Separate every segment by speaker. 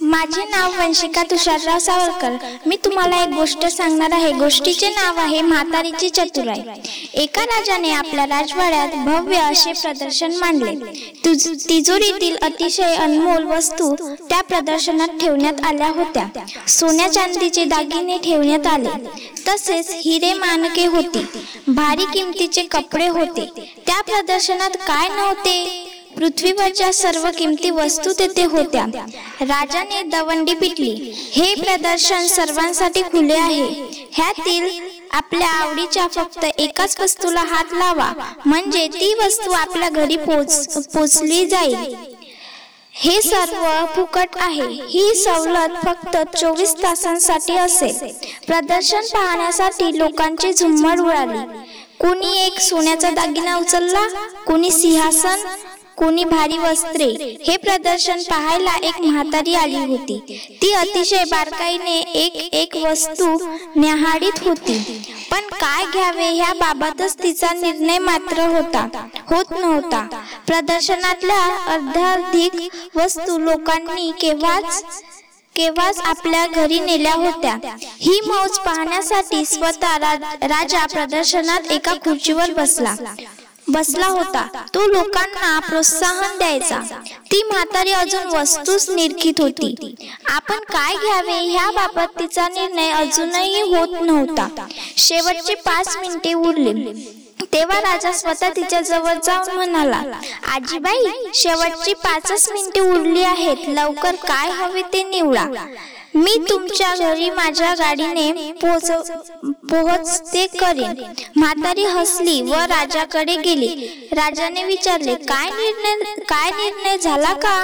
Speaker 1: माझे नाव वंशिका तुषारराव सावरकर. मी तुम्हाला एक गोष्ट सांगणार आहे. गोष्टीचे नाव आहे म्हातारीची चतुराई. एका राजाने आपल्या राजवाड्यात भव्य असे प्रदर्शन मांडले. तिजोरीतील अतिशय अनमोल वस्तू त्या प्रदर्शनात ठेवण्यात आल्या होत्या. सोन्या चांदीचे दागिने ठेवण्यात आले. तसेच हिरे मानके होती. भारी किमतीचे कपडे होते. त्या प्रदर्शनात काय नव्हते? पृथ्वीवरच्या सर्व किमती वस्तू तेथे होत्या. राजाने दवंडी पिटली. हे प्रदर्शन सर्वांसाठी खुले आहे. ह्यातील आपल्या आवडीच्या फक्त एकाच वस्तूला हात लावा. म्हणजे ती वस्तू आपल्या घरी पोच पोचली जाईल. हे सर्व फुकट आहे. ही सवलत फक्त चोवीस तासांसाठी असेल. प्रदर्शन पाहण्यासाठी लोकांची झुंबड उडाली. कोणी एक सोन्याचा दागिना उचलला? कोणी सिंहासन? कोणी भारी वस्त्रे हे प्रदर्शन पाहायला एक म्हातारी आली होती. ती अतिशय बारकाईने एक एक वस्तू न्याहाळीत होती. पण काय घ्यावे ह्या बाबतच तिचा निर्णय मात्र होता होत नव्हता. प्रदर्शनातल्या अर्धाधिक वस्तू लोकांनी केव्हाच केव्हाच आपल्या घरी नेल्या होत्या. ही मौज पाहण्यासाठी स्वतः राजा प्रदर्शनात एका खुर्चीवर बसला. बसला होता. तो लोकांना प्रोत्साहन द्यायचा. ती म्हातारी अजून वस्तूच निरखित होती. आपण काय घ्यावे ह्या बाबत तिचा निर्णय अजूनही होत नव्हता. शेवटचे पाच मिनिटे उरले. तेव्हा राजा स्वतः तिच्या जवळ जाऊन म्हणाला आजीबाई शेवटची पाचच मिनिटे उरली आहेत. लवकर काय हवे ते निवडा. मी तुमच्या घरी माझ्या गाडीने पोहोच पोहोचते करेन. म्हातारी हसली व राजाकडे गेली. राजाने विचारले काय निर्णय काय निर्णय झाला का?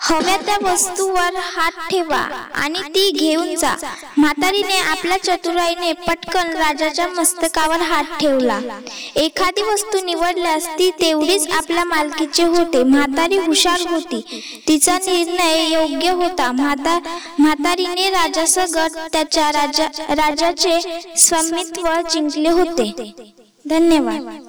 Speaker 1: हव्या त्या वस्तूवर हात ठेवा आणि ती घेऊन जा. म्हातारीने आपल्या चतुराईने पटकन राजाच्या मस्तकावर हात ठेवला. एखादी वस्तू निवडल्यास ती तेवढीच आपल्या मालकीचे होते. म्हातारी हुशार होती. तिचा निर्णय योग्य होता. म्हाता म्हातारीने राजासगट त्याच्या राजा राजाचे स्वामित्व जिंकले होते. धन्यवाद.